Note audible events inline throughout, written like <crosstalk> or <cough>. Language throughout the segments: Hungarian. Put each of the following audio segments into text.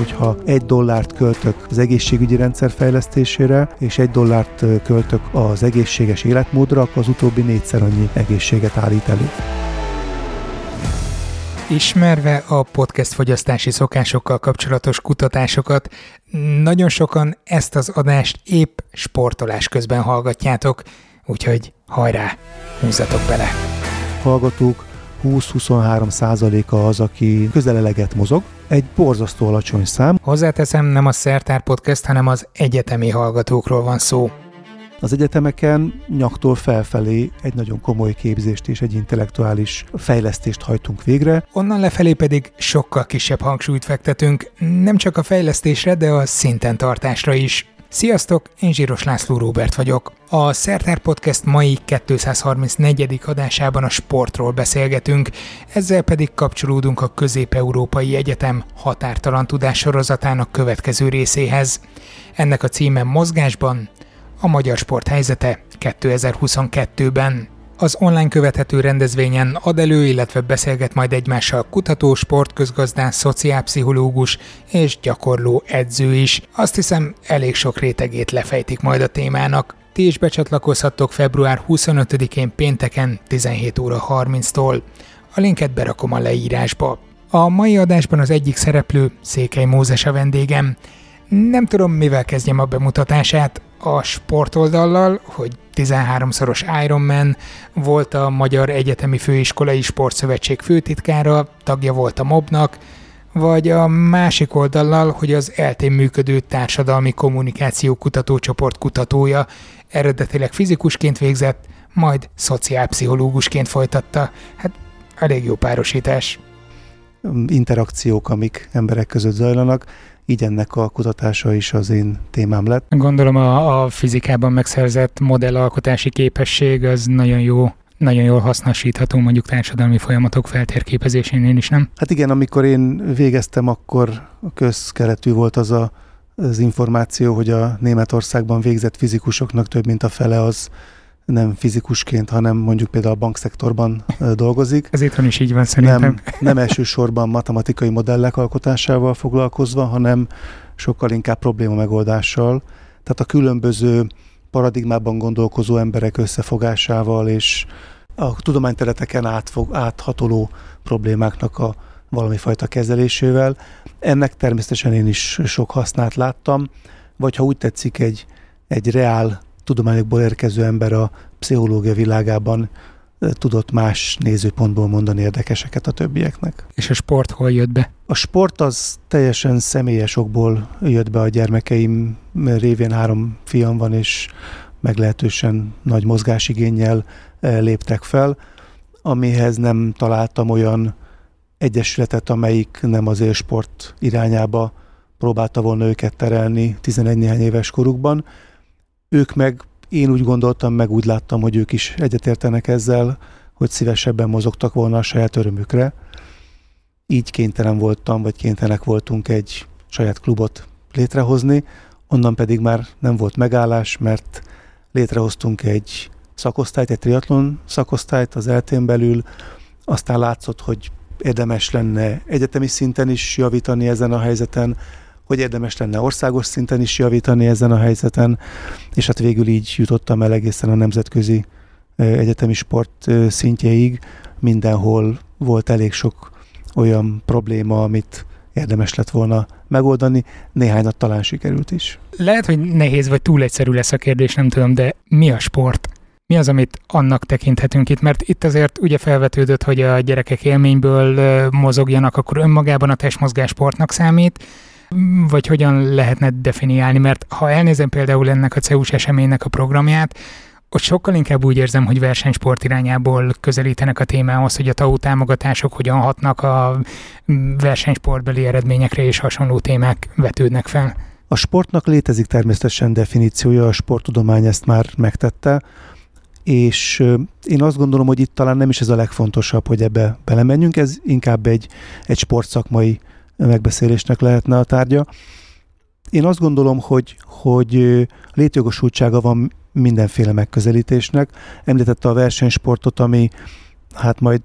hogyha egy dollárt költök az egészségügyi rendszer fejlesztésére, és egy dollárt költök az egészséges életmódra, akkor az utóbbi négyszer annyi egészséget állít elő. Ismerve a podcast fogyasztási szokásokkal kapcsolatos kutatásokat, nagyon sokan ezt az adást épp sportolás közben hallgatjátok, úgyhogy hajrá, húzzatok bele! Hallgatók 20-23 százaléka az, aki közeleleget mozog, egy borzasztó alacsony szám. Hozzáteszem, nem a Szertár Podcast, hanem az egyetemi hallgatókról van szó. Az egyetemeken nyaktól felfelé egy nagyon komoly képzést és egy intellektuális fejlesztést hajtunk végre. Onnan lefelé pedig sokkal kisebb hangsúlyt fektetünk, nem csak a fejlesztésre, de a szinten tartásra is. Sziasztok, én Zsíros László Róbert vagyok. A Szertár Podcast mai 234. adásában a sportról beszélgetünk, ezzel pedig kapcsolódunk a Közép-Európai Egyetem határtalan tudás sorozatának következő részéhez. Ennek a címe Mozgásban, a magyar sport helyzete 2022-ben. Az online követhető rendezvényen ad elő, illetve beszélget majd egymással kutató, sportközgazdán, szociálpszichológus és gyakorló edző is. Azt hiszem, elég sok rétegét lefejtik majd a témának. Ti is becsatlakozhattok február 25-én pénteken 17 óra 30-tól. A linket berakom a leírásba. A mai adásban az egyik szereplő Székely Mózes a vendégem. Nem tudom, mivel kezdjem a bemutatását, a sportoldallal, hogy 13-szoros Ironman, volt a Magyar Egyetemi Főiskolai Sportszövetség főtitkára, tagja volt a MOB-nak, vagy a másik oldallal, hogy az eltén működő társadalmi kommunikáció kutatócsoport kutatója, eredetileg fizikusként végzett, majd szociálpszichológusként folytatta. Hát elég jó párosítás. Interakciók, amik emberek között zajlanak, így ennek a kutatása is az én témám lett. Gondolom a, a fizikában megszerzett modellalkotási képesség az nagyon jó nagyon jól hasznosítható mondjuk társadalmi folyamatok feltérképezésénél is, nem? Hát igen, amikor én végeztem, akkor közkeletű volt az a, az információ, hogy a Németországban végzett fizikusoknak több mint a fele az nem fizikusként, hanem mondjuk például a bankszektorban dolgozik. <laughs> Ez itthon is így van szerintem. Nem, nem elsősorban matematikai modellek alkotásával foglalkozva, hanem sokkal inkább probléma megoldással. Tehát a különböző paradigmában gondolkozó emberek összefogásával és a tudományterületeken átfog, áthatoló problémáknak a valami fajta kezelésével. Ennek természetesen én is sok hasznát láttam, vagy ha úgy tetszik, egy, egy reál tudományokból érkező ember a pszichológia világában tudott más nézőpontból mondani érdekeseket a többieknek. És a sport hol jött be? A sport az teljesen személyes okból jött be a gyermekeim révén három fiam van, és meglehetősen nagy mozgásigényel léptek fel, amihez nem találtam olyan egyesületet, amelyik nem az élsport irányába próbálta volna őket terelni 11 néhány éves korukban. Ők meg, én úgy gondoltam, meg úgy láttam, hogy ők is egyetértenek ezzel, hogy szívesebben mozogtak volna a saját örömükre. Így kénytelen voltam, vagy kénytelenek voltunk egy saját klubot létrehozni, onnan pedig már nem volt megállás, mert létrehoztunk egy szakosztályt, egy triatlon szakosztályt az eltén belül, aztán látszott, hogy érdemes lenne egyetemi szinten is javítani ezen a helyzeten, hogy érdemes lenne országos szinten is javítani ezen a helyzeten, és hát végül így jutottam el egészen a nemzetközi egyetemi sport szintjeig. Mindenhol volt elég sok olyan probléma, amit érdemes lett volna megoldani, néhányat talán sikerült is. Lehet, hogy nehéz vagy túl egyszerű lesz a kérdés, nem tudom, de mi a sport? Mi az, amit annak tekinthetünk itt? Mert itt azért ugye felvetődött, hogy a gyerekek élményből mozogjanak, akkor önmagában a testmozgás sportnak számít, vagy hogyan lehetne definiálni, mert ha elnézem például ennek a CEUS eseménynek a programját, ott sokkal inkább úgy érzem, hogy versenysport irányából közelítenek a témához, hogy a TAU támogatások hogyan hatnak a versenysportbeli eredményekre és hasonló témák vetődnek fel. A sportnak létezik természetesen definíciója, a sporttudomány ezt már megtette, és én azt gondolom, hogy itt talán nem is ez a legfontosabb, hogy ebbe belemenjünk, ez inkább egy, egy sportszakmai megbeszélésnek lehetne a tárgya. Én azt gondolom, hogy, hogy létjogosultsága van mindenféle megközelítésnek. Említette a versenysportot, ami hát majd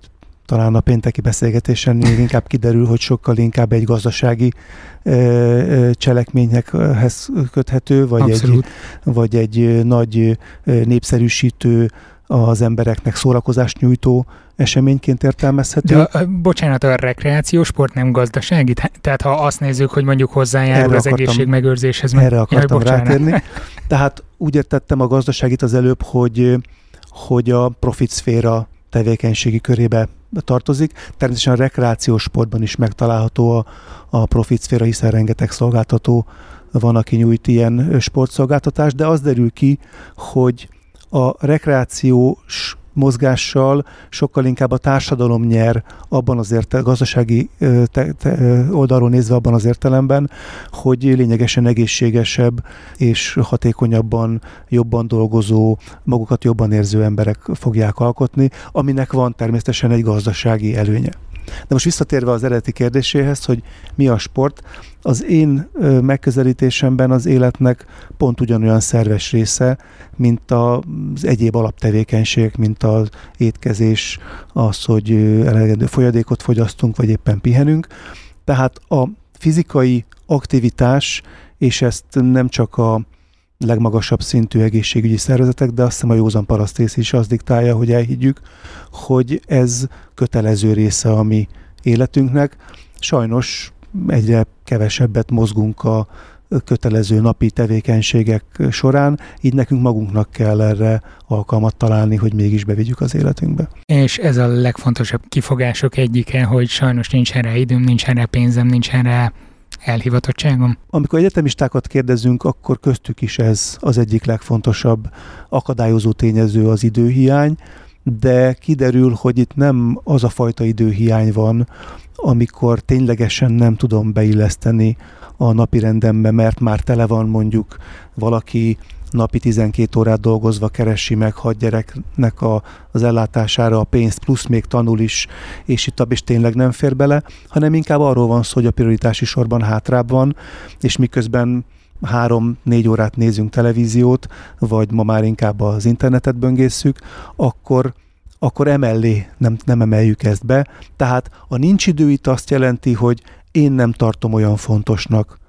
talán a pénteki beszélgetésen még inkább kiderül, hogy sokkal inkább egy gazdasági cselekményekhez köthető, vagy egy, vagy egy nagy népszerűsítő az embereknek szórakozást nyújtó eseményként értelmezhető. De, bocsánat, a rekreációs sport nem gazdasági? Tehát ha azt nézzük, hogy mondjuk hozzájárul erre az akartam, egészségmegőrzéshez. Erre akartam jaj, rátérni. Tehát úgy értettem a gazdaságit az előbb, hogy, hogy a profit szféra tevékenységi körébe tartozik. Természetesen a rekreációs sportban is megtalálható a, a profit szféra, hiszen rengeteg szolgáltató van, aki nyújt ilyen sportszolgáltatást, de az derül ki, hogy a rekreációs mozgással sokkal inkább a társadalom nyer abban az érte, gazdasági te, te, oldalról nézve abban az értelemben, hogy lényegesen egészségesebb és hatékonyabban, jobban dolgozó, magukat jobban érző emberek fogják alkotni, aminek van természetesen egy gazdasági előnye. De most visszatérve az eredeti kérdéséhez, hogy mi a sport, az én megközelítésemben az életnek pont ugyanolyan szerves része, mint az egyéb alaptevékenységek, mint az étkezés, az, hogy elegendő folyadékot fogyasztunk, vagy éppen pihenünk. Tehát a fizikai aktivitás, és ezt nem csak a legmagasabb szintű egészségügyi szervezetek, de azt hiszem a józan parasztész is azt diktálja, hogy elhiggyük, hogy ez kötelező része a mi életünknek. Sajnos egyre kevesebbet mozgunk a kötelező napi tevékenységek során, így nekünk magunknak kell erre alkalmat találni, hogy mégis bevigyük az életünkbe. És ez a legfontosabb kifogások egyike, hogy sajnos nincs erre időm, nincs erre pénzem, nincs erre elhivatottságom? Amikor egyetemistákat kérdezünk, akkor köztük is ez az egyik legfontosabb akadályozó tényező az időhiány, de kiderül, hogy itt nem az a fajta időhiány van, amikor ténylegesen nem tudom beilleszteni a napi rendembe, mert már tele van mondjuk valaki napi 12 órát dolgozva keresi meg hat gyereknek a, az ellátására a pénzt, plusz még tanul is, és itt is tényleg nem fér bele, hanem inkább arról van szó, hogy a prioritási sorban hátrább van, és miközben három-négy órát nézünk televíziót, vagy ma már inkább az internetet böngészük, akkor akkor emellé nem, nem emeljük ezt be. Tehát a nincs idő itt azt jelenti, hogy én nem tartom olyan fontosnak,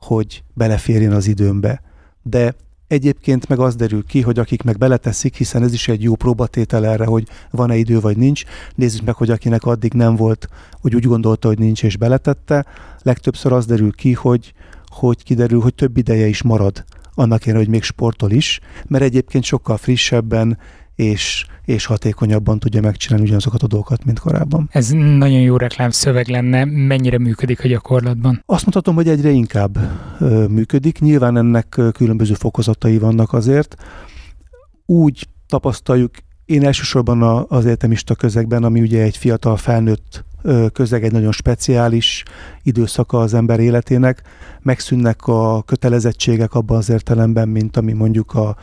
hogy beleférjen az időmbe. De Egyébként meg az derül ki, hogy akik meg beleteszik, hiszen ez is egy jó próbatétel erre, hogy van-e idő vagy nincs. Nézzük meg, hogy akinek addig nem volt, hogy úgy gondolta, hogy nincs és beletette. Legtöbbször az derül ki, hogy, hogy kiderül, hogy több ideje is marad annak én, hogy még sportol is, mert egyébként sokkal frissebben és, és hatékonyabban tudja megcsinálni ugyanazokat a dolgokat, mint korábban. Ez nagyon jó reklám szöveg lenne. Mennyire működik a gyakorlatban? Azt mondhatom, hogy egyre inkább ö, működik. Nyilván ennek különböző fokozatai vannak azért. Úgy tapasztaljuk, én elsősorban a, az egyetemista közegben, ami ugye egy fiatal felnőtt közeg, egy nagyon speciális időszaka az ember életének, megszűnnek a kötelezettségek abban az értelemben, mint ami mondjuk a,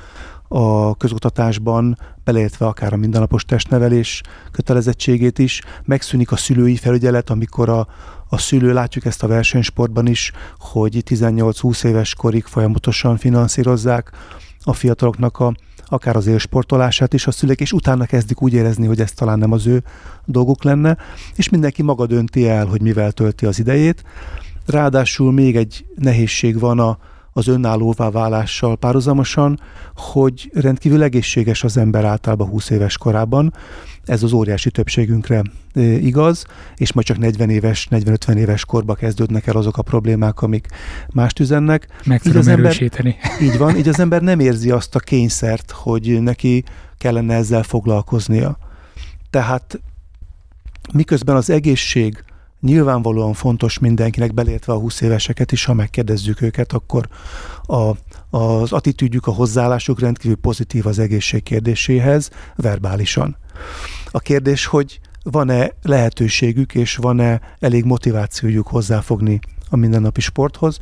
a közoktatásban, beleértve akár a mindennapos testnevelés kötelezettségét is, megszűnik a szülői felügyelet, amikor a, a szülő, látjuk ezt a versenysportban is, hogy 18-20 éves korig folyamatosan finanszírozzák a fiataloknak a, akár az élsportolását is a szülők, és utána kezdik úgy érezni, hogy ez talán nem az ő dolguk lenne, és mindenki maga dönti el, hogy mivel tölti az idejét. Ráadásul még egy nehézség van a, az önállóvá válással párhuzamosan, hogy rendkívül egészséges az ember általában 20 éves korában. Ez az óriási többségünkre igaz, és majd csak 40 éves, 40-50 éves korba kezdődnek el azok a problémák, amik mást üzennek. Meg tudom az erősíteni. Ember, <laughs> így van, így az ember nem érzi azt a kényszert, hogy neki kellene ezzel foglalkoznia. Tehát miközben az egészség nyilvánvalóan fontos mindenkinek, belértve a 20 éveseket is, ha megkérdezzük őket, akkor a, az attitűdjük, a hozzáállásuk rendkívül pozitív az egészség kérdéséhez, verbálisan. A kérdés, hogy van-e lehetőségük, és van-e elég motivációjuk hozzáfogni a mindennapi sporthoz.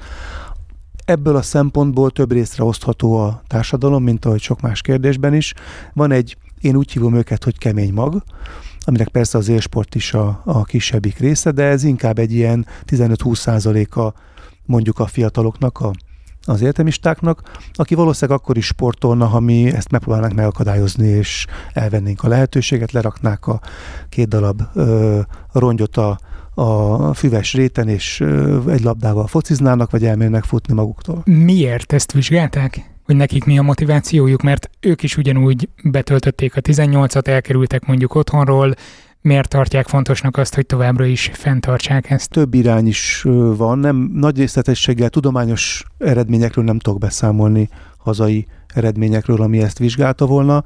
Ebből a szempontból több részre osztható a társadalom, mint ahogy sok más kérdésben is. Van egy, én úgy hívom őket, hogy kemény mag, aminek persze az élsport is a, a kisebbik része, de ez inkább egy ilyen 15-20 százaléka mondjuk a fiataloknak, a az egyetemistáknak, aki valószínűleg akkor is sportolna, ha mi ezt megpróbálnánk megakadályozni, és elvennénk a lehetőséget, leraknák a két darab ö, rongyot a, a füves réten, és ö, egy labdával fociznának, vagy elmennek futni maguktól. Miért ezt vizsgálták? Hogy nekik mi a motivációjuk, mert ők is ugyanúgy betöltötték a 18-at, elkerültek mondjuk otthonról, miért tartják fontosnak azt, hogy továbbra is fenntartsák ezt? Több irány is van, nem nagy részletességgel tudományos eredményekről nem tudok beszámolni, hazai eredményekről, ami ezt vizsgálta volna.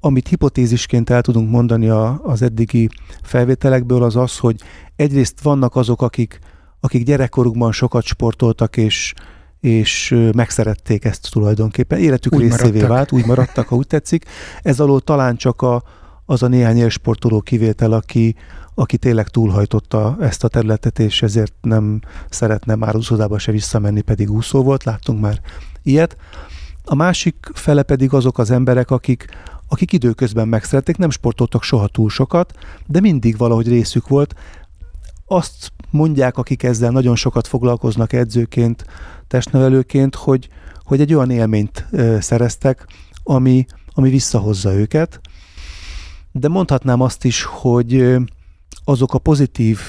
Amit hipotézisként el tudunk mondani a, az eddigi felvételekből, az az, hogy egyrészt vannak azok, akik, akik gyerekkorukban sokat sportoltak, és, és megszerették ezt tulajdonképpen. Életük úgy részévé maradtak. vált, úgy maradtak, ha úgy tetszik. Ez alól talán csak a, az a néhány élsportoló kivétel, aki, aki tényleg túlhajtotta ezt a területet, és ezért nem szeretne már úszodába se visszamenni, pedig úszó volt, láttunk már ilyet. A másik fele pedig azok az emberek, akik, akik időközben megszerették, nem sportoltak soha túl sokat, de mindig valahogy részük volt. Azt mondják, akik ezzel nagyon sokat foglalkoznak edzőként, testnevelőként, hogy, hogy egy olyan élményt szereztek, ami, ami visszahozza őket, de mondhatnám azt is, hogy azok a pozitív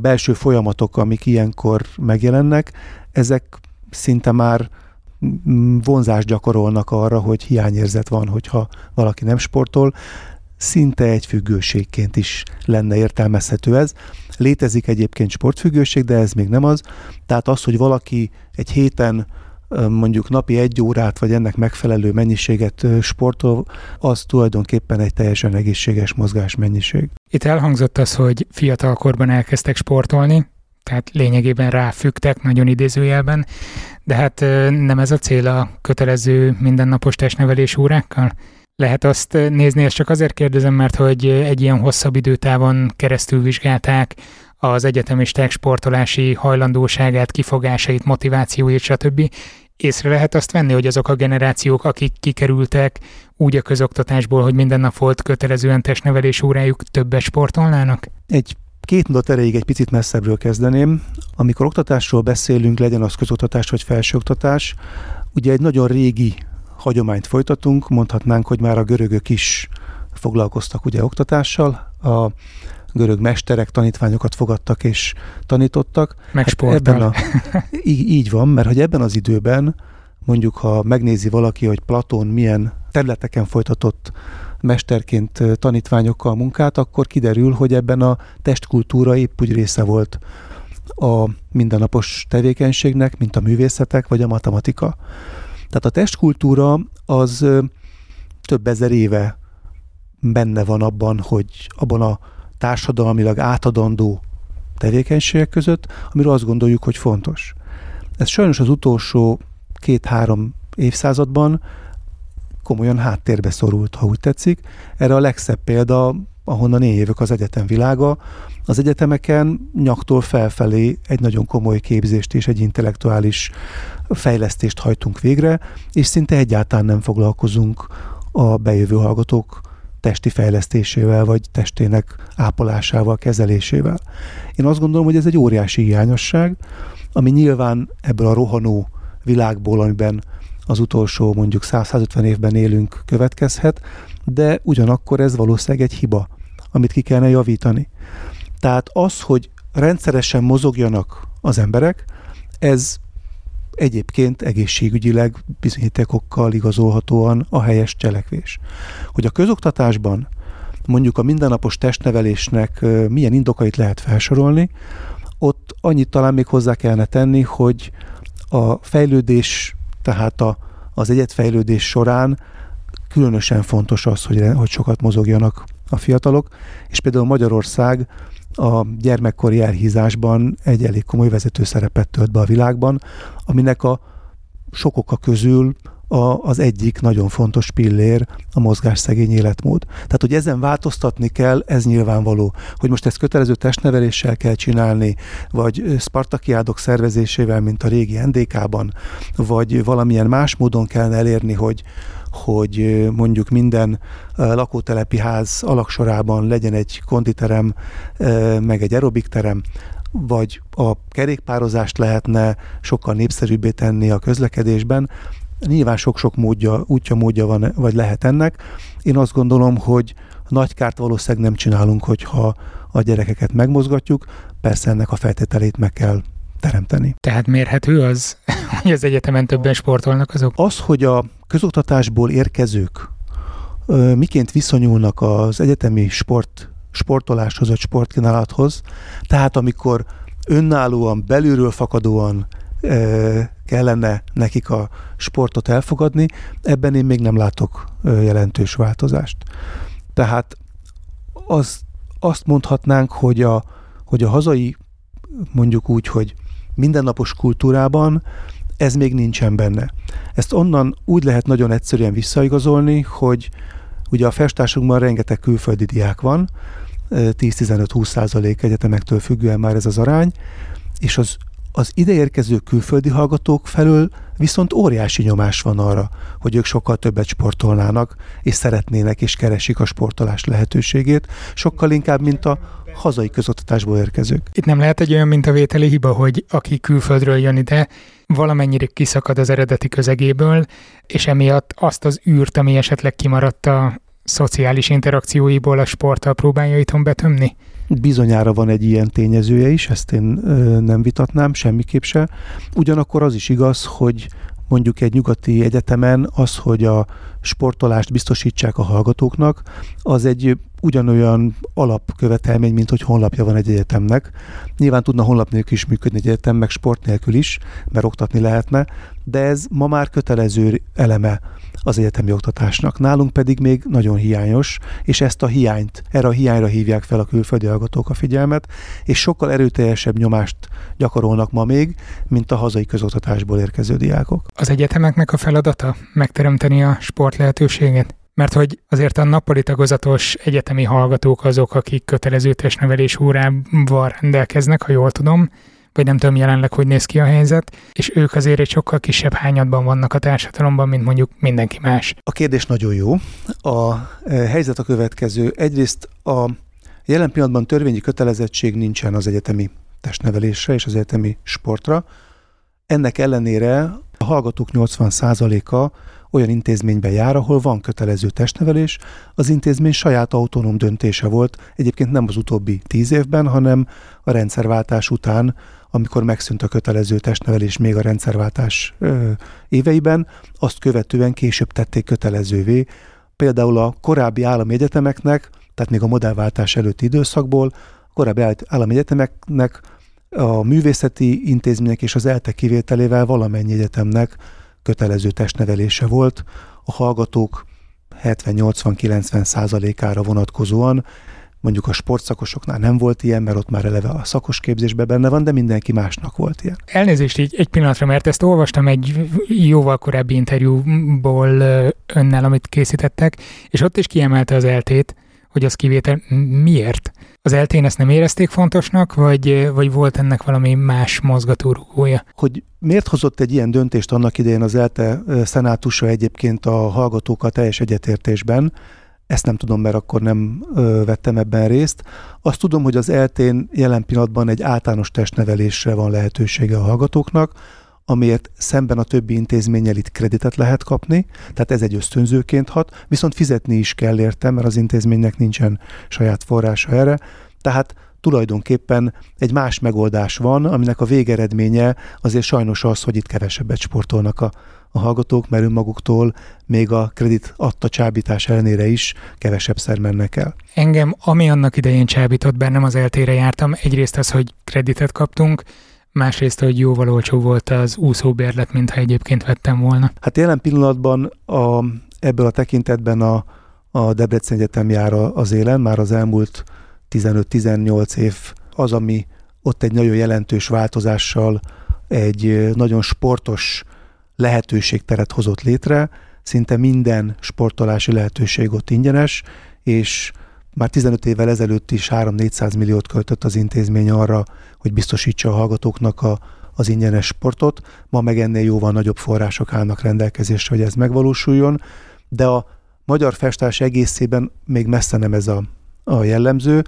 belső folyamatok, amik ilyenkor megjelennek, ezek szinte már vonzást gyakorolnak arra, hogy hiányérzet van, hogyha valaki nem sportol. Szinte egy függőségként is lenne értelmezhető ez. Létezik egyébként sportfüggőség, de ez még nem az. Tehát az, hogy valaki egy héten mondjuk napi egy órát, vagy ennek megfelelő mennyiséget sportol, az tulajdonképpen egy teljesen egészséges mozgásmennyiség. Itt elhangzott az, hogy fiatalkorban elkezdtek sportolni, tehát lényegében ráfügtek, nagyon idézőjelben, de hát nem ez a cél a kötelező mindennapos testnevelés órákkal? Lehet azt nézni, ezt csak azért kérdezem, mert hogy egy ilyen hosszabb időtávon keresztül vizsgálták az egyetemisták sportolási hajlandóságát, kifogásait, motivációit, stb észre lehet azt venni, hogy azok a generációk, akik kikerültek úgy a közoktatásból, hogy minden nap volt kötelezően testnevelés órájuk, többet sportolnának? Egy két mondat erejéig egy picit messzebbről kezdeném. Amikor oktatásról beszélünk, legyen az közoktatás vagy felsőoktatás, ugye egy nagyon régi hagyományt folytatunk, mondhatnánk, hogy már a görögök is foglalkoztak ugye oktatással. A görög mesterek tanítványokat fogadtak és tanítottak. Meg hát ebben a, <laughs> így, így van, mert hogy ebben az időben mondjuk, ha megnézi valaki, hogy Platón milyen területeken folytatott mesterként tanítványokkal munkát, akkor kiderül, hogy ebben a testkultúra épp úgy része volt a mindennapos tevékenységnek, mint a művészetek vagy a matematika. Tehát a testkultúra az több ezer éve benne van abban, hogy abban a társadalmilag átadandó tevékenységek között, amiről azt gondoljuk, hogy fontos. Ez sajnos az utolsó két-három évszázadban komolyan háttérbe szorult, ha úgy tetszik. Erre a legszebb példa, ahonnan én jövök az egyetem világa. Az egyetemeken nyaktól felfelé egy nagyon komoly képzést és egy intellektuális fejlesztést hajtunk végre, és szinte egyáltalán nem foglalkozunk a bejövő hallgatók testi fejlesztésével, vagy testének ápolásával, kezelésével. Én azt gondolom, hogy ez egy óriási hiányosság, ami nyilván ebből a rohanó világból, amiben az utolsó mondjuk 150 évben élünk, következhet, de ugyanakkor ez valószínűleg egy hiba, amit ki kellene javítani. Tehát az, hogy rendszeresen mozogjanak az emberek, ez egyébként egészségügyileg bizonyítékokkal igazolhatóan a helyes cselekvés. Hogy a közoktatásban mondjuk a mindennapos testnevelésnek milyen indokait lehet felsorolni, ott annyit talán még hozzá kellene tenni, hogy a fejlődés, tehát a, az egyetfejlődés során különösen fontos az, hogy, hogy sokat mozogjanak a fiatalok, és például Magyarország a gyermekkori elhízásban egy elég komoly vezető szerepet tölt be a világban, aminek a sok oka közül a, az egyik nagyon fontos pillér a mozgásszegény életmód. Tehát, hogy ezen változtatni kell, ez nyilvánvaló. Hogy most ezt kötelező testneveléssel kell csinálni, vagy spartakiádok szervezésével, mint a régi NDK-ban, vagy valamilyen más módon kell elérni, hogy, hogy mondjuk minden lakótelepi ház alaksorában legyen egy konditerem, meg egy aerobik terem, vagy a kerékpározást lehetne sokkal népszerűbbé tenni a közlekedésben. Nyilván sok-sok módja, útja módja van, vagy lehet ennek. Én azt gondolom, hogy nagy kárt valószínűleg nem csinálunk, hogyha a gyerekeket megmozgatjuk, persze ennek a feltételét meg kell teremteni. Tehát mérhető az, <laughs> hogy az egyetemen többen sportolnak azok? Az, hogy a közoktatásból érkezők miként viszonyulnak az egyetemi sport, sportoláshoz vagy sportkínálathoz, tehát amikor önállóan, belülről fakadóan kellene nekik a sportot elfogadni, ebben én még nem látok jelentős változást. Tehát az, azt mondhatnánk, hogy a, hogy a hazai, mondjuk úgy, hogy mindennapos kultúrában ez még nincsen benne. Ezt onnan úgy lehet nagyon egyszerűen visszaigazolni, hogy ugye a festásunkban rengeteg külföldi diák van, 10-15-20 százalék egyetemektől függően már ez az arány, és az, az ideérkező külföldi hallgatók felől viszont óriási nyomás van arra, hogy ők sokkal többet sportolnának, és szeretnének és keresik a sportolás lehetőségét, sokkal inkább, mint a hazai közoktatásból érkezők. Itt nem lehet egy olyan mintavételi hiba, hogy aki külföldről jön ide, valamennyire kiszakad az eredeti közegéből, és emiatt azt az űrt, ami esetleg kimaradt a szociális interakcióiból a sporttal próbálja itthon betömni? Bizonyára van egy ilyen tényezője is, ezt én ö, nem vitatnám semmiképp se. Ugyanakkor az is igaz, hogy mondjuk egy nyugati egyetemen az, hogy a sportolást biztosítsák a hallgatóknak, az egy ugyanolyan alapkövetelmény, mint hogy honlapja van egy egyetemnek. Nyilván tudna honlap nélkül is működni egy egyetem, meg sport nélkül is, mert oktatni lehetne, de ez ma már kötelező eleme az egyetemi oktatásnak. Nálunk pedig még nagyon hiányos, és ezt a hiányt, erre a hiányra hívják fel a külföldi hallgatók a figyelmet, és sokkal erőteljesebb nyomást gyakorolnak ma még, mint a hazai közoktatásból érkező diákok. Az egyetemeknek a feladata megteremteni a sport lehetőséget? Mert hogy azért a nappali tagozatos egyetemi hallgatók azok, akik kötelező testnevelés órával rendelkeznek, ha jól tudom, vagy nem tudom jelenleg, hogy néz ki a helyzet, és ők azért egy sokkal kisebb hányadban vannak a társadalomban, mint mondjuk mindenki más. A kérdés nagyon jó. A e, helyzet a következő. Egyrészt a jelen pillanatban törvényi kötelezettség nincsen az egyetemi testnevelésre és az egyetemi sportra. Ennek ellenére a hallgatók 80%-a olyan intézménybe jár, ahol van kötelező testnevelés. Az intézmény saját autonóm döntése volt, egyébként nem az utóbbi tíz évben, hanem a rendszerváltás után amikor megszűnt a kötelező testnevelés még a rendszerváltás ö, éveiben, azt követően később tették kötelezővé. Például a korábbi állami egyetemeknek, tehát még a modellváltás előtti időszakból, a korábbi állami egyetemeknek a művészeti intézmények és az ELTE kivételével valamennyi egyetemnek kötelező testnevelése volt. A hallgatók 70-80-90 százalékára vonatkozóan Mondjuk a sportszakosoknál nem volt ilyen, mert ott már eleve a szakos képzésben benne van, de mindenki másnak volt ilyen. Elnézést így egy pillanatra, mert ezt olvastam egy jóval korábbi interjúból önnel, amit készítettek, és ott is kiemelte az eltét, hogy az kivétel miért? Az eltén ezt nem érezték fontosnak, vagy, vagy volt ennek valami más mozgatórugója? Hogy miért hozott egy ilyen döntést annak idején az ELTE szenátusa egyébként a hallgatókkal teljes egyetértésben, ezt nem tudom, mert akkor nem ö, vettem ebben részt. Azt tudom, hogy az eltén jelen pillanatban egy általános testnevelésre van lehetősége a hallgatóknak, amiért szemben a többi intézménnyel itt kreditet lehet kapni, tehát ez egy ösztönzőként hat, viszont fizetni is kell értem, mert az intézménynek nincsen saját forrása erre, tehát tulajdonképpen egy más megoldás van, aminek a végeredménye azért sajnos az, hogy itt kevesebbet sportolnak a a hallgatók, mert önmaguktól még a kredit adta csábítás ellenére is kevesebb szer mennek el. Engem, ami annak idején csábított bennem, az eltére jártam. Egyrészt az, hogy kreditet kaptunk, másrészt, hogy jóval olcsó volt az úszóbérlet, mintha egyébként vettem volna. Hát jelen pillanatban a, ebből a tekintetben a, a Debrecen Egyetem jár az élen, már az elmúlt 15-18 év az, ami ott egy nagyon jelentős változással egy nagyon sportos lehetőségteret hozott létre, szinte minden sportolási lehetőség ott ingyenes, és már 15 évvel ezelőtt is 3-400 milliót költött az intézmény arra, hogy biztosítsa a hallgatóknak a, az ingyenes sportot. Ma meg ennél jóval nagyobb források állnak rendelkezésre, hogy ez megvalósuljon, de a magyar festás egészében még messze nem ez a, a jellemző.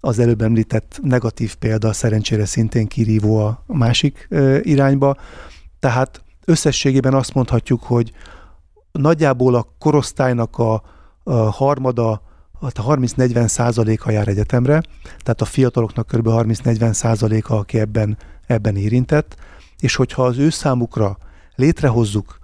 az előbb említett negatív példa szerencsére szintén kirívó a másik irányba. Tehát összességében azt mondhatjuk, hogy nagyjából a korosztálynak a, a harmada, a 30-40 százaléka jár egyetemre, tehát a fiataloknak kb. 30-40 százaléka, aki ebben, ebben érintett, és hogyha az ő számukra létrehozzuk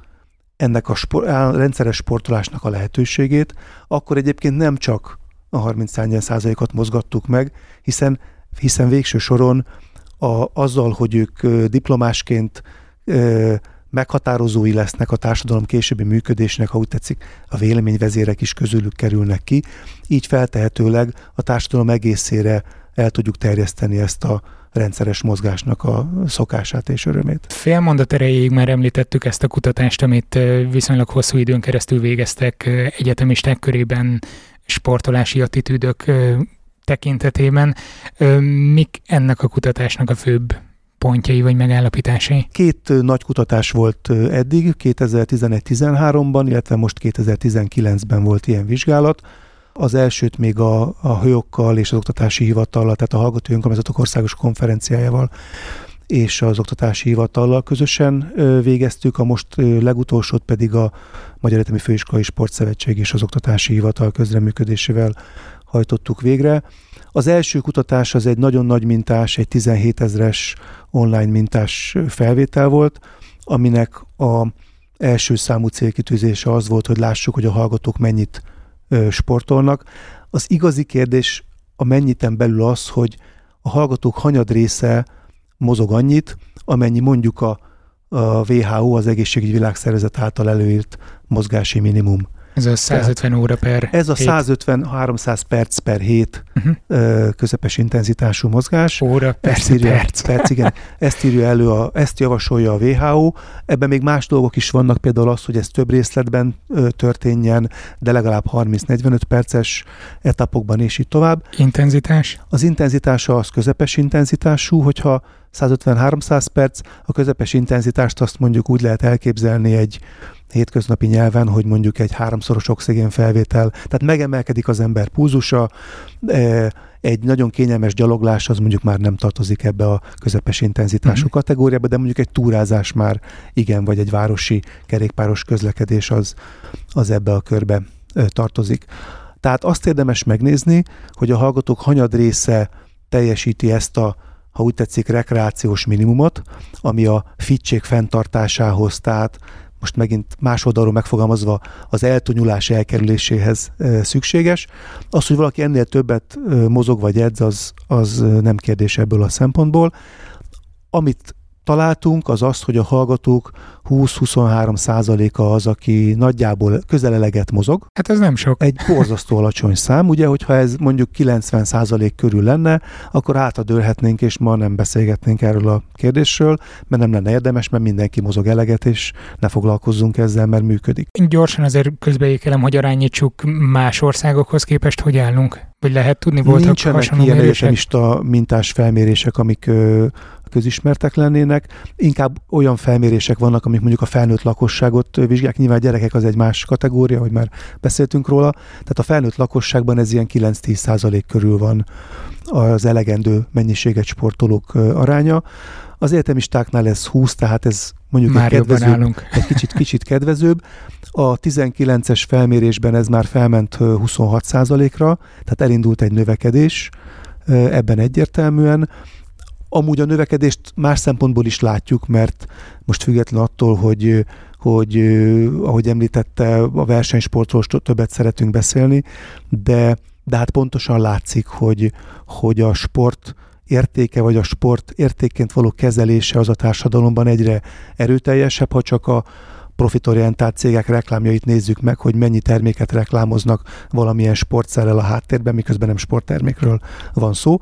ennek a, spor, a rendszeres sportolásnak a lehetőségét, akkor egyébként nem csak a 30 százalékot mozgattuk meg, hiszen, hiszen végső soron a, azzal, hogy ők diplomásként meghatározói lesznek a társadalom későbbi működésnek, ha úgy tetszik, a véleményvezérek is közülük kerülnek ki, így feltehetőleg a társadalom egészére el tudjuk terjeszteni ezt a rendszeres mozgásnak a szokását és örömét. Fél mondat erejéig már említettük ezt a kutatást, amit viszonylag hosszú időn keresztül végeztek egyetemisták körében sportolási attitűdök tekintetében. Mik ennek a kutatásnak a főbb pontjai vagy megállapításai? Két nagy kutatás volt eddig, 2011-13-ban, illetve most 2019-ben volt ilyen vizsgálat. Az elsőt még a, a hőokkal és az oktatási hivatallal, tehát a Hallgatói Önkormányzatok Országos Konferenciájával és az Oktatási Hivatallal közösen végeztük, a most legutolsót pedig a Magyar Egyetemi Főiskolai Sportszövetség és az Oktatási Hivatal közreműködésével hajtottuk végre. Az első kutatás az egy nagyon nagy mintás, egy 17 ezres online mintás felvétel volt, aminek a első számú célkitűzése az volt, hogy lássuk, hogy a hallgatók mennyit sportolnak. Az igazi kérdés a mennyiten belül az, hogy a hallgatók hanyad része mozog annyit, amennyi mondjuk a, a WHO, az Egészségügyi Világszervezet által előírt mozgási minimum. Ez a 150 Tehát óra per Ez a 150-300 perc per hét uh-huh. közepes intenzitású mozgás. Óra, perc, írja, perc. perc. igen. Ezt írja elő, a, ezt javasolja a WHO. Ebben még más dolgok is vannak, például az, hogy ez több részletben történjen, de legalább 30-45 perces etapokban és így tovább. Intenzitás? Az intenzitása az közepes intenzitású, hogyha 150-300 perc, a közepes intenzitást azt mondjuk úgy lehet elképzelni egy hétköznapi nyelven, hogy mondjuk egy háromszoros oxigén felvétel, tehát megemelkedik az ember púzusa, e, egy nagyon kényelmes gyaloglás az mondjuk már nem tartozik ebbe a közepes intenzitású uh-huh. kategóriába, de mondjuk egy túrázás már igen, vagy egy városi kerékpáros közlekedés az, az ebbe a körbe tartozik. Tehát azt érdemes megnézni, hogy a hallgatók hanyad része teljesíti ezt a ha úgy tetszik, rekreációs minimumot, ami a fittség fenntartásához, tehát most megint más oldalról megfogalmazva az eltonyulás elkerüléséhez szükséges. Az, hogy valaki ennél többet mozog vagy edz, az, az nem kérdés ebből a szempontból. Amit találtunk, az az, hogy a hallgatók 20-23 százaléka az, aki nagyjából közeleleget mozog. Hát ez nem sok. Egy borzasztó alacsony szám, ugye, hogyha ez mondjuk 90 százalék körül lenne, akkor átadőrhetnénk, és ma nem beszélgetnénk erről a kérdésről, mert nem lenne érdemes, mert mindenki mozog eleget, és ne foglalkozzunk ezzel, mert működik. Gyorsan azért közbeékelem, hogy arányítsuk más országokhoz képest, hogy állunk? Vagy lehet tudni, voltak Nincsenek ilyen egyetemista mintás felmérések, amik közismertek lennének. Inkább olyan felmérések vannak, amik mondjuk a felnőtt lakosságot vizsgálják. Nyilván a gyerekek az egy más kategória, hogy már beszéltünk róla. Tehát a felnőtt lakosságban ez ilyen 9-10 százalék körül van az elegendő mennyiséget sportolók aránya. Az egyetemistáknál ez 20, tehát ez mondjuk már egy, kedvezőbb, egy kicsit, kicsit kedvezőbb. A 19-es felmérésben ez már felment 26 százalékra, tehát elindult egy növekedés ebben egyértelműen. Amúgy a növekedést más szempontból is látjuk, mert most független attól, hogy, hogy ahogy említette, a versenysportról többet szeretünk beszélni, de, de hát pontosan látszik, hogy, hogy a sport értéke, vagy a sport értékként való kezelése az a társadalomban egyre erőteljesebb, ha csak a profitorientált cégek reklámjait nézzük meg, hogy mennyi terméket reklámoznak valamilyen sportszerrel a háttérben, miközben nem sporttermékről van szó.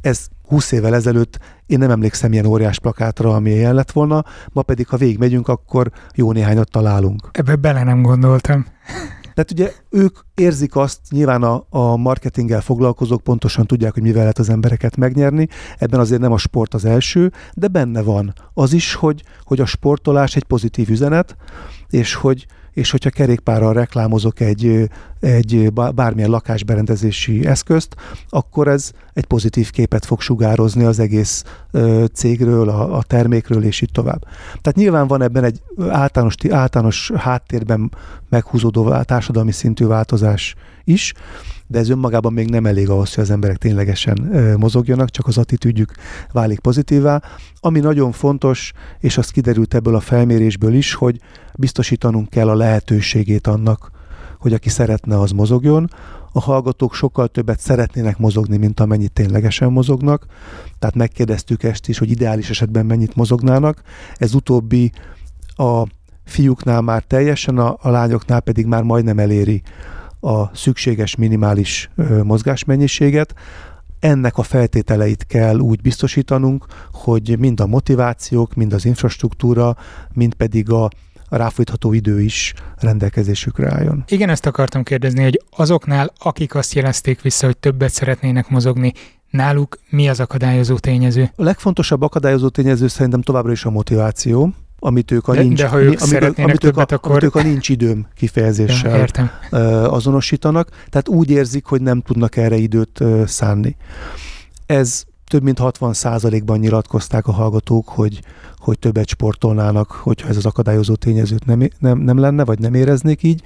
Ez 20 évvel ezelőtt én nem emlékszem ilyen óriás plakátra, ami ilyen lett volna, ma pedig, ha végigmegyünk, akkor jó néhányat találunk. Ebbe bele nem gondoltam. Tehát ugye ők érzik azt, nyilván a, a marketinggel foglalkozók pontosan tudják, hogy mivel lehet az embereket megnyerni. Ebben azért nem a sport az első, de benne van az is, hogy, hogy a sportolás egy pozitív üzenet, és hogy, és hogyha kerékpárral reklámozok egy, egy bármilyen lakásberendezési eszközt, akkor ez egy pozitív képet fog sugározni az egész cégről, a, a termékről, és így tovább. Tehát nyilván van ebben egy általános, általános háttérben meghúzódó társadalmi szintű változás is, de ez önmagában még nem elég ahhoz, hogy az emberek ténylegesen mozogjanak, csak az attitűdjük válik pozitívá. Ami nagyon fontos, és azt kiderült ebből a felmérésből is, hogy biztosítanunk kell a lehetőségét annak, hogy aki szeretne, az mozogjon. A hallgatók sokkal többet szeretnének mozogni, mint amennyit ténylegesen mozognak. Tehát megkérdeztük ezt is, hogy ideális esetben mennyit mozognának. Ez utóbbi a fiúknál már teljesen, a, a lányoknál pedig már majdnem eléri a szükséges minimális mozgásmennyiséget. Ennek a feltételeit kell úgy biztosítanunk, hogy mind a motivációk, mind az infrastruktúra, mind pedig a ráfolytható idő is rendelkezésükre álljon. Igen, ezt akartam kérdezni, hogy azoknál, akik azt jelezték vissza, hogy többet szeretnének mozogni, náluk mi az akadályozó tényező? A legfontosabb akadályozó tényező szerintem továbbra is a motiváció amit ők a de, nincs, de ha ők amit, amit, ők a, akkor... amit ők a nincs időm kifejezéssel ja, azonosítanak, tehát úgy érzik, hogy nem tudnak erre időt szánni. Ez több mint 60 ban nyilatkozták a hallgatók, hogy, hogy többet sportolnának, hogyha ez az akadályozó tényezőt nem, nem, nem lenne, vagy nem éreznék így.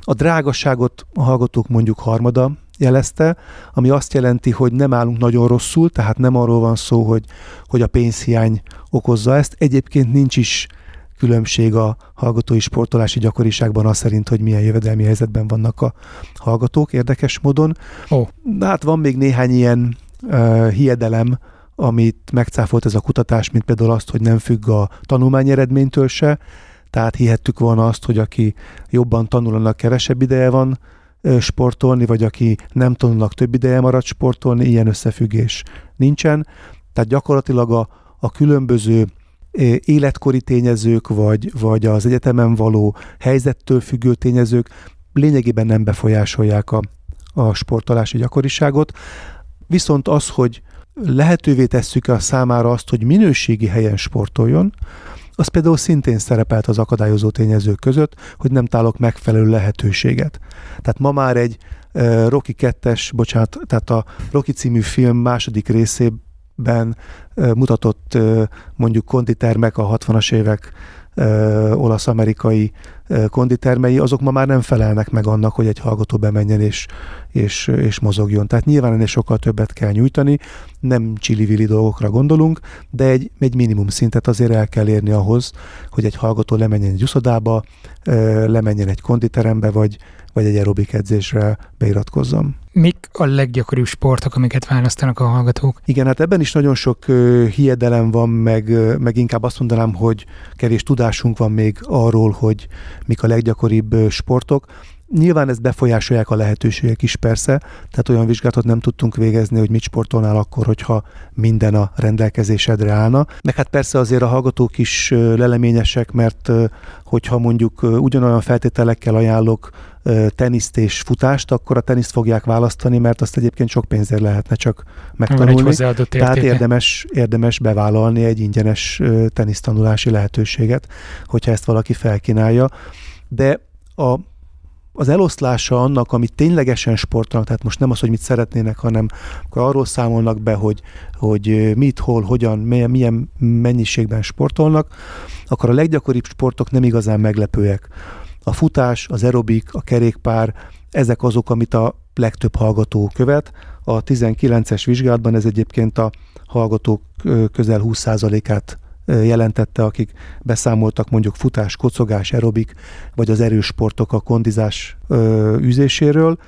A drágaságot a hallgatók mondjuk harmada jelezte, ami azt jelenti, hogy nem állunk nagyon rosszul, tehát nem arról van szó, hogy, hogy a pénzhiány okozza ezt. Egyébként nincs is különbség a hallgatói sportolási gyakoriságban az szerint, hogy milyen jövedelmi helyzetben vannak a hallgatók érdekes módon. Oh. Hát van még néhány ilyen uh, hiedelem, amit megcáfolt ez a kutatás, mint például azt, hogy nem függ a tanulmány eredménytől se, tehát hihettük volna azt, hogy aki jobban tanul, annak kevesebb ideje van sportolni, vagy aki nem tanulnak több ideje marad sportolni, ilyen összefüggés nincsen. Tehát gyakorlatilag a, a különböző életkori tényezők, vagy, vagy az egyetemen való helyzettől függő tényezők lényegében nem befolyásolják a, a sportolási gyakoriságot. Viszont az, hogy lehetővé tesszük a számára azt, hogy minőségi helyen sportoljon, az például szintén szerepelt az akadályozó tényezők között, hogy nem tálok megfelelő lehetőséget. Tehát ma már egy uh, Rocky 2-es, bocsánat, tehát a Rocky című film második részében mutatott mondjuk konditermek a 60-as évek olasz-amerikai konditermei, azok ma már nem felelnek meg annak, hogy egy hallgató bemenjen és, és, és mozogjon. Tehát nyilván ennél sokkal többet kell nyújtani, nem csili dolgokra gondolunk, de egy, egy minimum szintet azért el kell érni ahhoz, hogy egy hallgató lemenjen egy uszodába, lemenjen egy konditerembe, vagy, vagy egy aerobik edzésre beiratkozzam. Mik a leggyakoribb sportok, amiket választanak a hallgatók? Igen, hát ebben is nagyon sok hiedelem van, meg, meg inkább azt mondanám, hogy kevés tudásunk van még arról, hogy mik a leggyakoribb sportok. Nyilván ezt befolyásolják a lehetőségek is persze, tehát olyan vizsgálatot nem tudtunk végezni, hogy mit sportolnál akkor, hogyha minden a rendelkezésedre állna. Meg hát persze azért a hallgatók is leleményesek, mert hogyha mondjuk ugyanolyan feltételekkel ajánlok teniszt és futást, akkor a teniszt fogják választani, mert azt egyébként sok pénzért lehetne csak megtanulni. Tehát érdemes, érdemes bevállalni egy ingyenes tenisztanulási lehetőséget, hogyha ezt valaki felkínálja. De a az eloszlása annak, amit ténylegesen sportolnak, tehát most nem az, hogy mit szeretnének, hanem akkor arról számolnak be, hogy, hogy mit, hol, hogyan, milyen, milyen mennyiségben sportolnak, akkor a leggyakoribb sportok nem igazán meglepőek. A futás, az aerobik, a kerékpár, ezek azok, amit a legtöbb hallgató követ. A 19-es vizsgálatban ez egyébként a hallgatók közel 20%-át jelentette, akik beszámoltak mondjuk futás, kocogás, aerobik, vagy az erős sportok a kondizás üzéséről.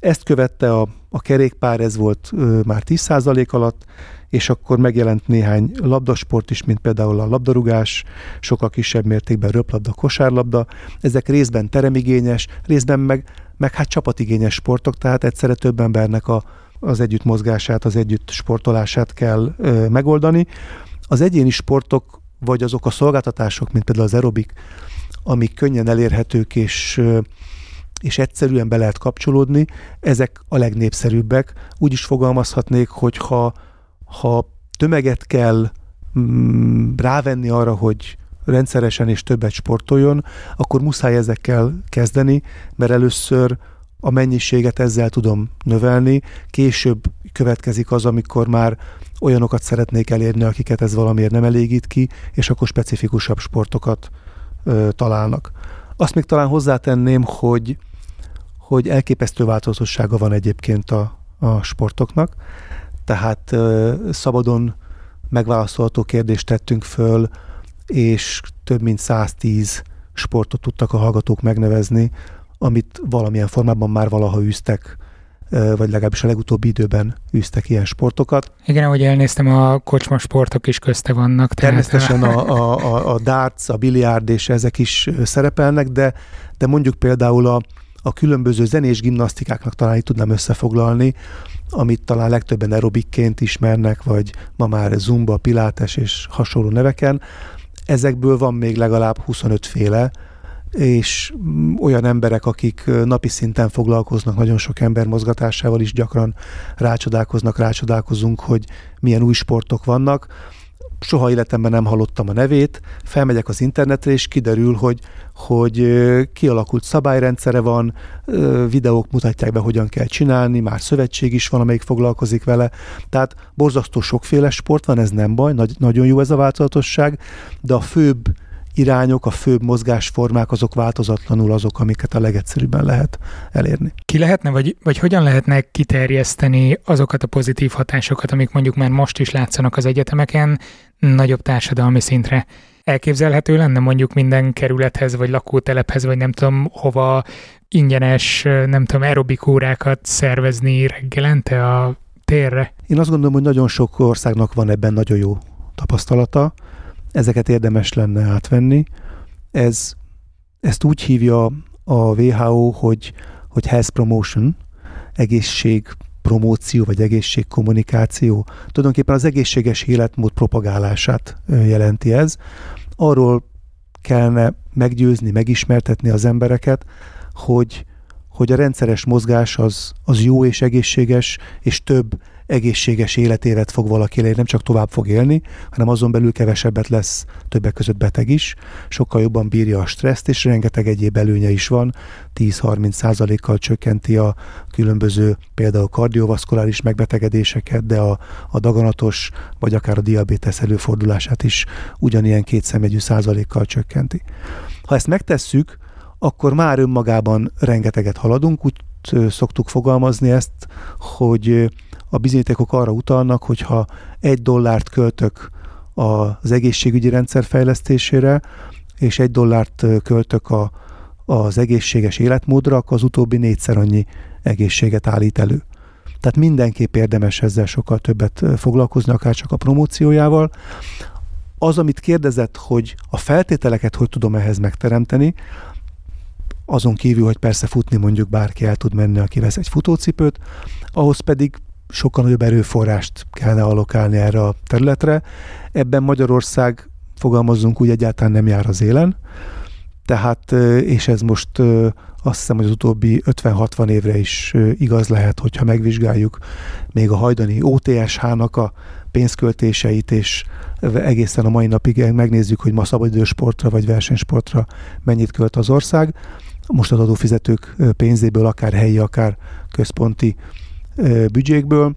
Ezt követte a, a kerékpár, ez volt ö, már 10% alatt, és akkor megjelent néhány labdasport is, mint például a labdarúgás, sokkal kisebb mértékben röplabda, kosárlabda. Ezek részben teremigényes, részben meg, meg hát csapatigényes sportok, tehát egyszerre több embernek a, az együtt mozgását, az együtt sportolását kell ö, megoldani. Az egyéni sportok, vagy azok a szolgáltatások, mint például az aerobik, amik könnyen elérhetők és, és egyszerűen be lehet kapcsolódni, ezek a legnépszerűbbek. Úgy is fogalmazhatnék, hogy ha, ha tömeget kell mm, rávenni arra, hogy rendszeresen és többet sportoljon, akkor muszáj ezekkel kezdeni, mert először a mennyiséget ezzel tudom növelni, később következik az, amikor már olyanokat szeretnék elérni, akiket ez valamiért nem elégít ki, és akkor specifikusabb sportokat ö, találnak. Azt még talán hozzátenném, hogy, hogy elképesztő változatossága van egyébként a, a sportoknak, tehát ö, szabadon megválaszolható kérdést tettünk föl, és több mint 110 sportot tudtak a hallgatók megnevezni, amit valamilyen formában már valaha űztek, vagy legalábbis a legutóbbi időben űztek ilyen sportokat. Igen, ahogy elnéztem, a kocsma sportok is közte vannak. Természetesen a, a, a, a darts, a biliárd és ezek is szerepelnek, de, de mondjuk például a, a különböző zenés gimnasztikáknak talán itt tudnám összefoglalni, amit talán legtöbben aerobikként ismernek, vagy ma már zumba, pilates és hasonló neveken. Ezekből van még legalább 25 féle, és olyan emberek, akik napi szinten foglalkoznak nagyon sok ember mozgatásával is gyakran rácsodálkoznak, rácsodálkozunk, hogy milyen új sportok vannak. Soha életemben nem hallottam a nevét, felmegyek az internetre, és kiderül, hogy, hogy kialakult szabályrendszere van, videók mutatják be, hogyan kell csinálni, már szövetség is van, amelyik foglalkozik vele. Tehát borzasztó sokféle sport van, ez nem baj, nagy, nagyon jó ez a változatosság, de a főbb irányok, a főbb mozgásformák azok változatlanul azok, amiket a legegyszerűbben lehet elérni. Ki lehetne, vagy, vagy hogyan lehetne kiterjeszteni azokat a pozitív hatásokat, amik mondjuk már most is látszanak az egyetemeken, nagyobb társadalmi szintre? Elképzelhető lenne mondjuk minden kerülethez, vagy lakótelephez, vagy nem tudom hova ingyenes, nem tudom, aerobik órákat szervezni reggelente a térre? Én azt gondolom, hogy nagyon sok országnak van ebben nagyon jó tapasztalata ezeket érdemes lenne átvenni. Ez, ezt úgy hívja a WHO, hogy, hogy health promotion, egészség promóció vagy egészségkommunikáció. Tulajdonképpen az egészséges életmód propagálását jelenti ez. Arról kellene meggyőzni, megismertetni az embereket, hogy, hogy a rendszeres mozgás az, az jó és egészséges, és több egészséges életévet fog valaki élni, nem csak tovább fog élni, hanem azon belül kevesebbet lesz többek között beteg is, sokkal jobban bírja a stresszt, és rengeteg egyéb előnye is van, 10-30 százalékkal csökkenti a különböző például kardiovaszkuláris megbetegedéseket, de a, a daganatos vagy akár a diabétesz előfordulását is ugyanilyen kétszemegyű százalékkal csökkenti. Ha ezt megtesszük, akkor már önmagában rengeteget haladunk, úgy szoktuk fogalmazni ezt, hogy a bizonyítékok arra utalnak, hogy ha egy dollárt költök az egészségügyi rendszer fejlesztésére, és egy dollárt költök a, az egészséges életmódra, akkor az utóbbi négyszer annyi egészséget állít elő. Tehát mindenképp érdemes ezzel sokkal többet foglalkozni, akár csak a promóciójával. Az, amit kérdezett, hogy a feltételeket hogy tudom ehhez megteremteni, azon kívül, hogy persze futni mondjuk bárki el tud menni, aki vesz egy futócipőt, ahhoz pedig sokkal nagyobb erőforrást kellene alokálni erre a területre. Ebben Magyarország, fogalmazzunk úgy, egyáltalán nem jár az élen, tehát, és ez most azt hiszem, hogy az utóbbi 50-60 évre is igaz lehet, hogyha megvizsgáljuk még a hajdani OTSH-nak a pénzköltéseit, és egészen a mai napig megnézzük, hogy ma szabadidősportra vagy versenysportra mennyit költ az ország. Most az adófizetők pénzéből, akár helyi, akár központi büdzsékből,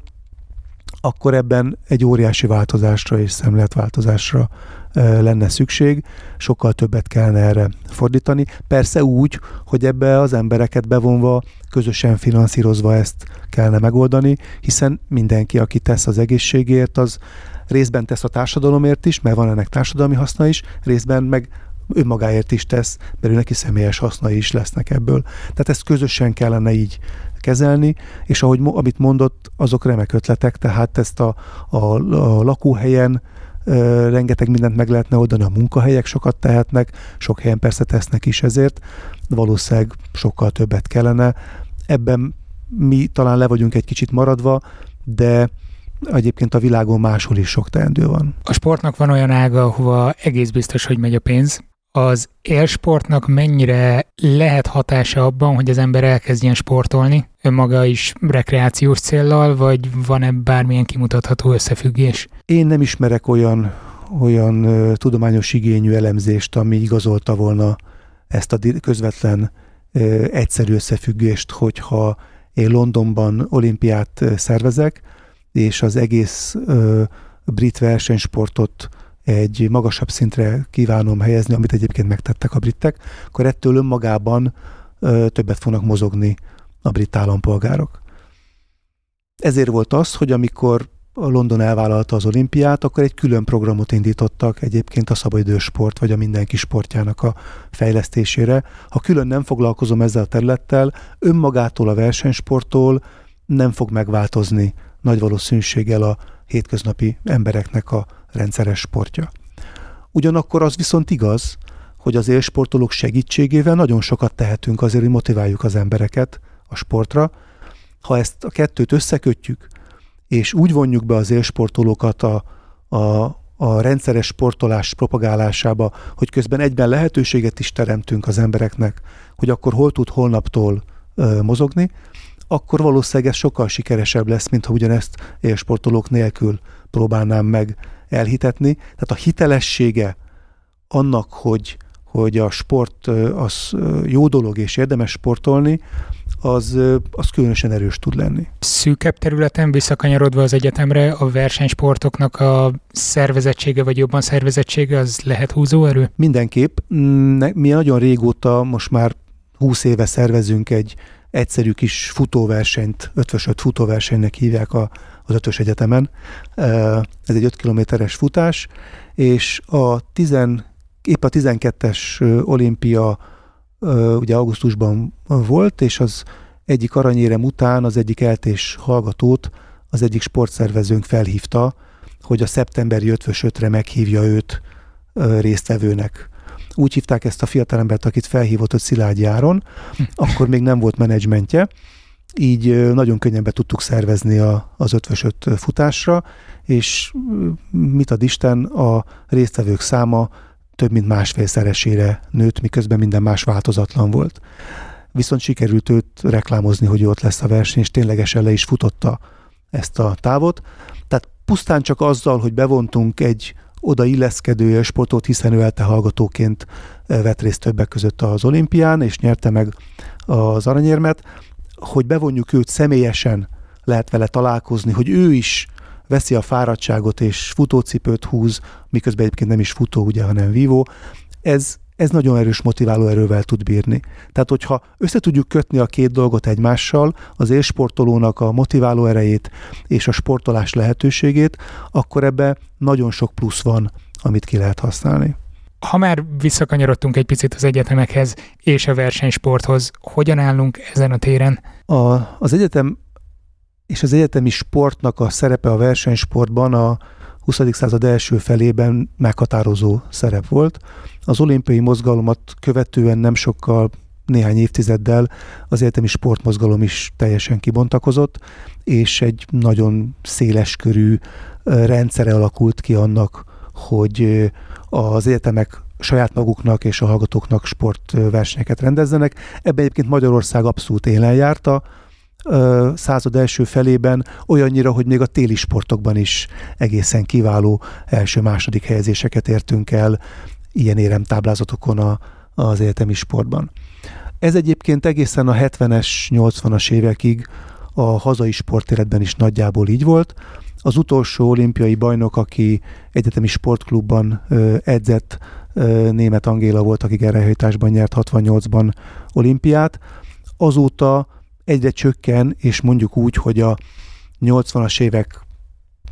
akkor ebben egy óriási változásra és szemléletváltozásra lenne szükség, sokkal többet kellene erre fordítani. Persze úgy, hogy ebbe az embereket bevonva, közösen finanszírozva ezt kellene megoldani, hiszen mindenki, aki tesz az egészségért, az részben tesz a társadalomért is, mert van ennek társadalmi haszna is, részben meg önmagáért is tesz, mert ő neki személyes hasznai is lesznek ebből. Tehát ezt közösen kellene így kezelni, és ahogy amit mondott, azok remek ötletek, tehát ezt a, a, a lakóhelyen ö, rengeteg mindent meg lehetne oldani, a munkahelyek sokat tehetnek, sok helyen persze tesznek is ezért, valószínűleg sokkal többet kellene. Ebben mi talán le vagyunk egy kicsit maradva, de egyébként a világon máshol is sok teendő van. A sportnak van olyan ága, ahova egész biztos, hogy megy a pénz, az élsportnak mennyire lehet hatása abban, hogy az ember elkezdjen sportolni, önmaga is rekreációs céllal, vagy van-e bármilyen kimutatható összefüggés? Én nem ismerek olyan olyan ö, tudományos igényű elemzést, ami igazolta volna ezt a közvetlen ö, egyszerű összefüggést, hogyha én Londonban olimpiát szervezek, és az egész ö, brit versenysportot egy magasabb szintre kívánom helyezni, amit egyébként megtettek a britek, akkor ettől önmagában ö, többet fognak mozogni a brit állampolgárok. Ezért volt az, hogy amikor London elvállalta az olimpiát, akkor egy külön programot indítottak egyébként a szabadidős sport, vagy a mindenki sportjának a fejlesztésére. Ha külön nem foglalkozom ezzel a területtel, önmagától a versenysporttól nem fog megváltozni nagy valószínűséggel a hétköznapi embereknek a rendszeres sportja. Ugyanakkor az viszont igaz, hogy az élsportolók segítségével nagyon sokat tehetünk azért, hogy motiváljuk az embereket a sportra. Ha ezt a kettőt összekötjük, és úgy vonjuk be az élsportolókat a, a, a rendszeres sportolás propagálásába, hogy közben egyben lehetőséget is teremtünk az embereknek, hogy akkor hol tud holnaptól ö, mozogni, akkor valószínűleg ez sokkal sikeresebb lesz, mint ha ugyanezt élsportolók nélkül próbálnám meg elhitetni. Tehát a hitelessége annak, hogy, hogy a sport az jó dolog és érdemes sportolni, az, az különösen erős tud lenni. Szűkebb területen visszakanyarodva az egyetemre, a versenysportoknak a szervezettsége vagy jobban szervezettsége az lehet húzóerő? Mindenképp. Mi nagyon régóta, most már 20 éve szervezünk egy egyszerű kis futóversenyt, 5 futóversenynek hívják a, az ötös egyetemen. Ez egy 5 kilométeres futás, és a 10, épp a 12-es olimpia ugye augusztusban volt, és az egyik aranyérem után az egyik eltés hallgatót az egyik sportszervezőnk felhívta, hogy a szeptemberi 5 meghívja őt résztvevőnek. Úgy hívták ezt a fiatalembert, akit felhívott, hogy Szilágyi Áron, akkor még nem volt menedzsmentje, így nagyon könnyen be tudtuk szervezni a, az ötvösöt futásra, és mit ad Isten, a résztvevők száma több mint másfélszeresére nőtt, miközben minden más változatlan volt. Viszont sikerült őt reklámozni, hogy ott lesz a verseny, és ténylegesen le is futotta ezt a távot. Tehát pusztán csak azzal, hogy bevontunk egy oda illeszkedő sportot, hiszen ő elte hallgatóként vett részt többek között az olimpián, és nyerte meg az aranyérmet, hogy bevonjuk őt személyesen, lehet vele találkozni, hogy ő is veszi a fáradtságot és futócipőt húz, miközben egyébként nem is futó, ugye, hanem vívó. Ez, ez nagyon erős motiváló erővel tud bírni. Tehát, hogyha össze tudjuk kötni a két dolgot egymással, az élsportolónak a motiváló erejét és a sportolás lehetőségét, akkor ebbe nagyon sok plusz van, amit ki lehet használni. Ha már visszakanyarodtunk egy picit az egyetemekhez és a versenysporthoz, hogyan állunk ezen a téren? A, az egyetem és az egyetemi sportnak a szerepe a versenysportban a 20. század első felében meghatározó szerep volt. Az olimpiai mozgalomat követően nem sokkal, néhány évtizeddel az egyetemi sportmozgalom is teljesen kibontakozott, és egy nagyon széleskörű rendszere alakult ki annak, hogy az egyetemek saját maguknak és a hallgatóknak sportversenyeket rendezzenek. Ebben egyébként Magyarország abszolút élen járta, század első felében olyannyira, hogy még a téli sportokban is egészen kiváló első-második helyezéseket értünk el ilyen éremtáblázatokon a, az egyetemi sportban. Ez egyébként egészen a 70-es, 80-as évekig a hazai sportéletben is nagyjából így volt. Az utolsó olimpiai bajnok, aki egyetemi sportklubban edzett, német Angéla volt, aki gerejhajtásban nyert 68-ban olimpiát. Azóta egyre csökken, és mondjuk úgy, hogy a 80-as évek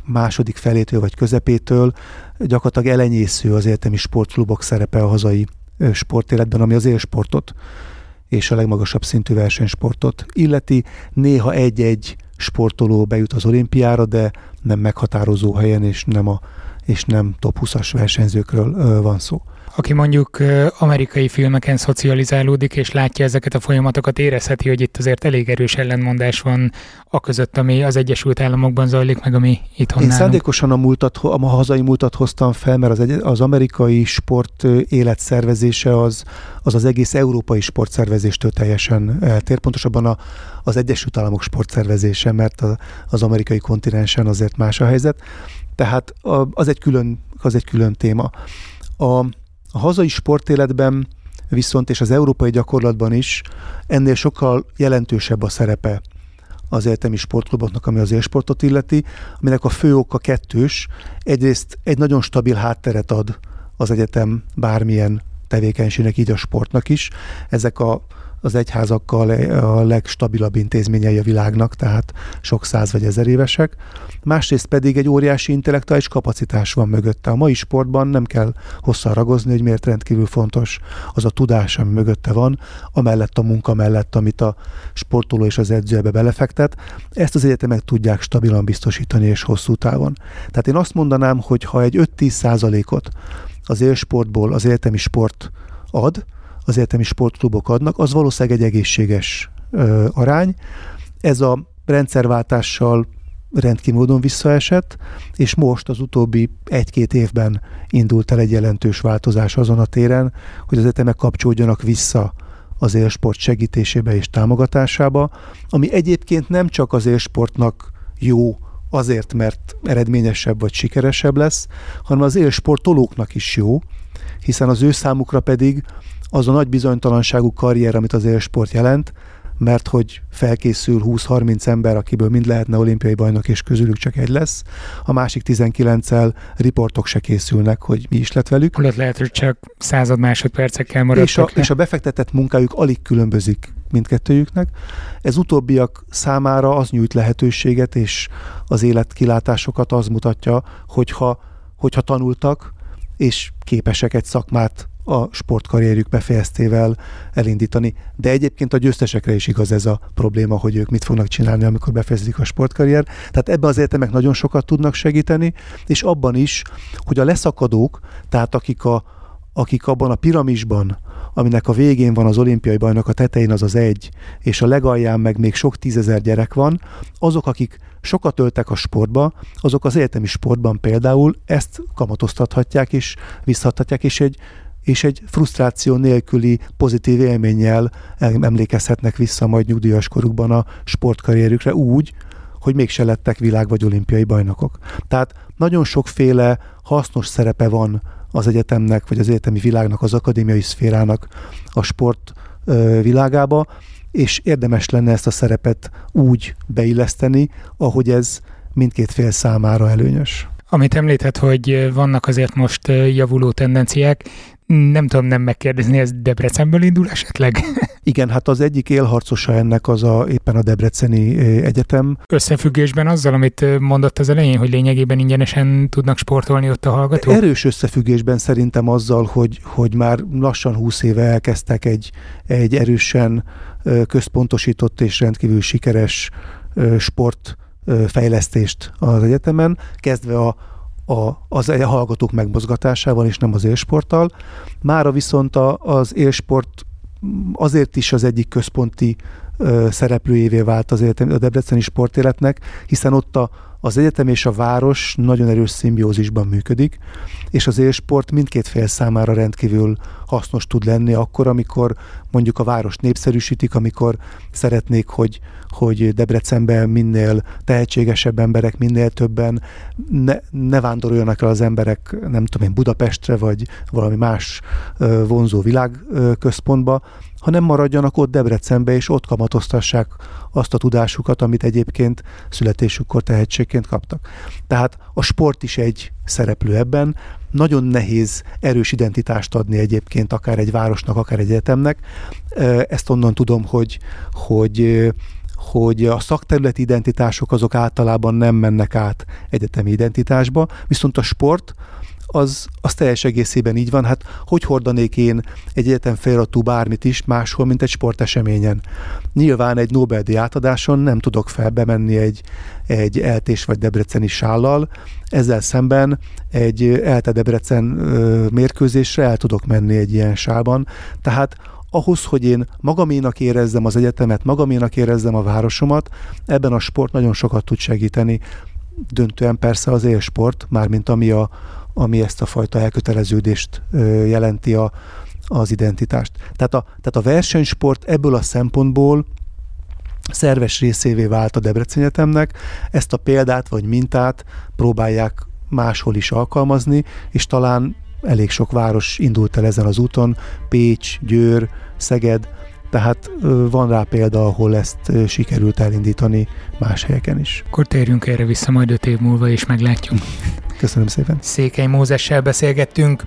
második felétől vagy közepétől gyakorlatilag elenyésző az értelmi sportklubok szerepe a hazai sportéletben, ami az élsportot és a legmagasabb szintű versenysportot illeti. Néha egy-egy sportoló bejut az olimpiára, de nem meghatározó helyen, és nem, a, és nem top 20-as versenyzőkről van szó aki mondjuk amerikai filmeken szocializálódik, és látja ezeket a folyamatokat, érezheti, hogy itt azért elég erős ellentmondás van a között, ami az Egyesült Államokban zajlik, meg ami itthon Én szándékosan a, múltat, a hazai múltat hoztam fel, mert az, egy, az amerikai sport életszervezése az, az az egész európai sportszervezéstől teljesen eltér. Pontosabban a, az Egyesült Államok sportszervezése, mert a, az amerikai kontinensen azért más a helyzet. Tehát az egy külön az egy külön téma. A, a hazai sportéletben viszont, és az európai gyakorlatban is ennél sokkal jelentősebb a szerepe az egyetemi sportkluboknak, ami az élsportot illeti, aminek a fő oka kettős. Egyrészt egy nagyon stabil hátteret ad az egyetem bármilyen tevékenységnek, így a sportnak is. Ezek a az egyházakkal a legstabilabb intézményei a világnak, tehát sok száz vagy ezer évesek. Másrészt pedig egy óriási intellektuális kapacitás van mögötte. A mai sportban nem kell hosszan ragozni, hogy miért rendkívül fontos az a tudás, ami mögötte van, amellett a munka mellett, amit a sportoló és az edző ebbe belefektet. Ezt az egyetemek tudják stabilan biztosítani és hosszú távon. Tehát én azt mondanám, hogy ha egy 5-10 százalékot az élsportból az egyetemi sport ad, az egyetemi sportklubok adnak, az valószínűleg egy egészséges ö, arány. Ez a rendszerváltással rendkívül módon visszaesett, és most az utóbbi egy-két évben indult el egy jelentős változás azon a téren, hogy az egyetemek kapcsolódjanak vissza az élsport segítésébe és támogatásába, ami egyébként nem csak az élsportnak jó azért, mert eredményesebb vagy sikeresebb lesz, hanem az élsportolóknak is jó, hiszen az ő számukra pedig az a nagy bizonytalanságú karrier, amit az élsport jelent, mert hogy felkészül 20-30 ember, akiből mind lehetne olimpiai bajnok, és közülük csak egy lesz. A másik 19-el riportok se készülnek, hogy mi is lett velük. Holott lehet, hogy csak század másodpercekkel maradtak és a, le. és a befektetett munkájuk alig különbözik mindkettőjüknek. Ez utóbbiak számára az nyújt lehetőséget, és az életkilátásokat az mutatja, hogyha, hogyha tanultak, és képesek egy szakmát a sportkarrierjük befejeztével elindítani. De egyébként a győztesekre is igaz ez a probléma, hogy ők mit fognak csinálni, amikor befejezik a sportkarrier. Tehát ebbe az egyetemek nagyon sokat tudnak segíteni, és abban is, hogy a leszakadók, tehát akik, a, akik abban a piramisban, aminek a végén van az olimpiai bajnok, a tetején az az egy, és a legalján meg még sok tízezer gyerek van, azok, akik sokat öltek a sportba, azok az egyetemi sportban például ezt kamatoztathatják és visszhatják, és egy és egy frusztráció nélküli pozitív élménnyel emlékezhetnek vissza majd nyugdíjas korukban a sportkarrierükre úgy, hogy mégse lettek világ vagy olimpiai bajnokok. Tehát nagyon sokféle hasznos szerepe van az egyetemnek, vagy az egyetemi világnak, az akadémiai szférának a sport világába, és érdemes lenne ezt a szerepet úgy beilleszteni, ahogy ez mindkét fél számára előnyös. Amit említett, hogy vannak azért most javuló tendenciák, nem tudom nem megkérdezni, ez Debrecenből indul esetleg? <laughs> Igen, hát az egyik élharcosa ennek az a, éppen a Debreceni Egyetem. Összefüggésben azzal, amit mondott az elején, hogy lényegében ingyenesen tudnak sportolni ott a hallgatók? Erős összefüggésben szerintem azzal, hogy, hogy már lassan 20 éve elkezdtek egy, egy erősen központosított és rendkívül sikeres sportfejlesztést az egyetemen, kezdve a a, az a hallgatók megmozgatásával, és nem az élsporttal. Mára viszont a, az élsport azért is az egyik központi ö, szereplőjévé vált az egyetem, a debreceni sportéletnek, hiszen ott a, az egyetem és a város nagyon erős szimbiózisban működik, és az élsport mindkét fél számára rendkívül hasznos tud lenni akkor, amikor mondjuk a város népszerűsítik, amikor szeretnék, hogy, hogy Debrecenben minél tehetségesebb emberek, minél többen ne, ne vándoroljanak el az emberek, nem tudom én, Budapestre, vagy valami más vonzó világközpontba, hanem maradjanak ott Debrecenbe, és ott kamatoztassák azt a tudásukat, amit egyébként születésükkor tehetségként kaptak. Tehát a sport is egy szereplő ebben, nagyon nehéz erős identitást adni egyébként akár egy városnak, akár egy egyetemnek. Ezt onnan tudom, hogy, hogy hogy a szakterületi identitások azok általában nem mennek át egyetemi identitásba, viszont a sport az, az teljes egészében így van. Hát hogy hordanék én egy egyetem feliratú bármit is máshol, mint egy sporteseményen? Nyilván egy Nobel-díj átadáson nem tudok felbemenni egy, egy eltés vagy debreceni sállal, ezzel szemben egy elte Debrecen mérkőzésre el tudok menni egy ilyen sálban. Tehát ahhoz, hogy én magaménak érezzem az egyetemet, magaménak érezzem a városomat, ebben a sport nagyon sokat tud segíteni. Döntően persze az élsport, mármint ami a, ami ezt a fajta elköteleződést jelenti a, az identitást. Tehát a, tehát a versenysport ebből a szempontból szerves részévé vált a Debrecen Egyetemnek. Ezt a példát vagy mintát próbálják máshol is alkalmazni, és talán elég sok város indult el ezen az úton, Pécs, Győr, Szeged, tehát van rá példa, ahol ezt sikerült elindítani más helyeken is. Akkor térjünk erre vissza majd öt év múlva, és meglátjuk. <laughs> Köszönöm szépen. Székely Mózessel beszélgettünk.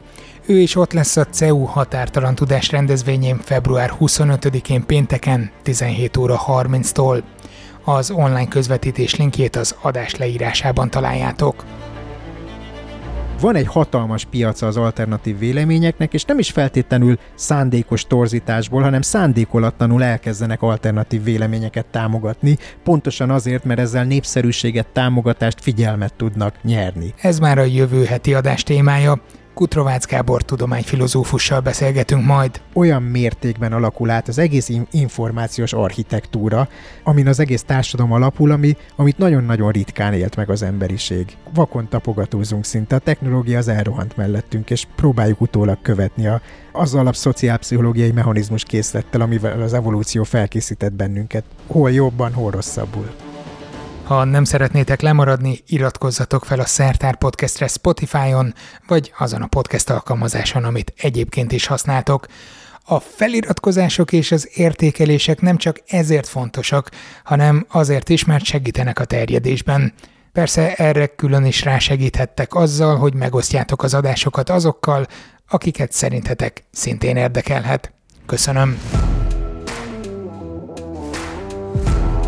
Ő is ott lesz a CEU határtalan tudás rendezvényén február 25-én pénteken 17 óra 30-tól. Az online közvetítés linkjét az adás leírásában találjátok van egy hatalmas piaca az alternatív véleményeknek, és nem is feltétlenül szándékos torzításból, hanem szándékolatlanul elkezdenek alternatív véleményeket támogatni, pontosan azért, mert ezzel népszerűséget, támogatást, figyelmet tudnak nyerni. Ez már a jövő heti adás témája. Kutrovácz Gábor tudományfilozófussal beszélgetünk majd. Olyan mértékben alakul át az egész információs architektúra, amin az egész társadalom alapul, ami, amit nagyon-nagyon ritkán élt meg az emberiség. Vakon tapogatózunk szinte, a technológia az elrohant mellettünk, és próbáljuk utólag követni a, az alapszociálpszichológiai mechanizmus készlettel, amivel az evolúció felkészített bennünket. Hol jobban, hol rosszabbul. Ha nem szeretnétek lemaradni, iratkozzatok fel a Szertár Podcastre Spotify-on, vagy azon a podcast alkalmazáson, amit egyébként is használtok. A feliratkozások és az értékelések nem csak ezért fontosak, hanem azért is, mert segítenek a terjedésben. Persze erre külön is rásegíthettek azzal, hogy megosztjátok az adásokat azokkal, akiket szerintetek szintén érdekelhet. Köszönöm!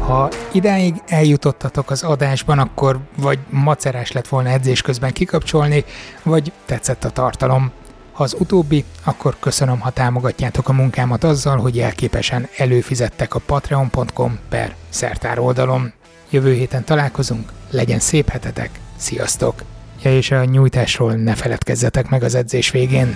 Ha idáig eljutottatok az adásban, akkor vagy macerás lett volna edzés közben kikapcsolni, vagy tetszett a tartalom. Ha az utóbbi, akkor köszönöm, ha támogatjátok a munkámat azzal, hogy elképesen előfizettek a patreon.com per szertár oldalon. Jövő héten találkozunk, legyen szép hetetek, sziasztok! Ja, és a nyújtásról ne feledkezzetek meg az edzés végén.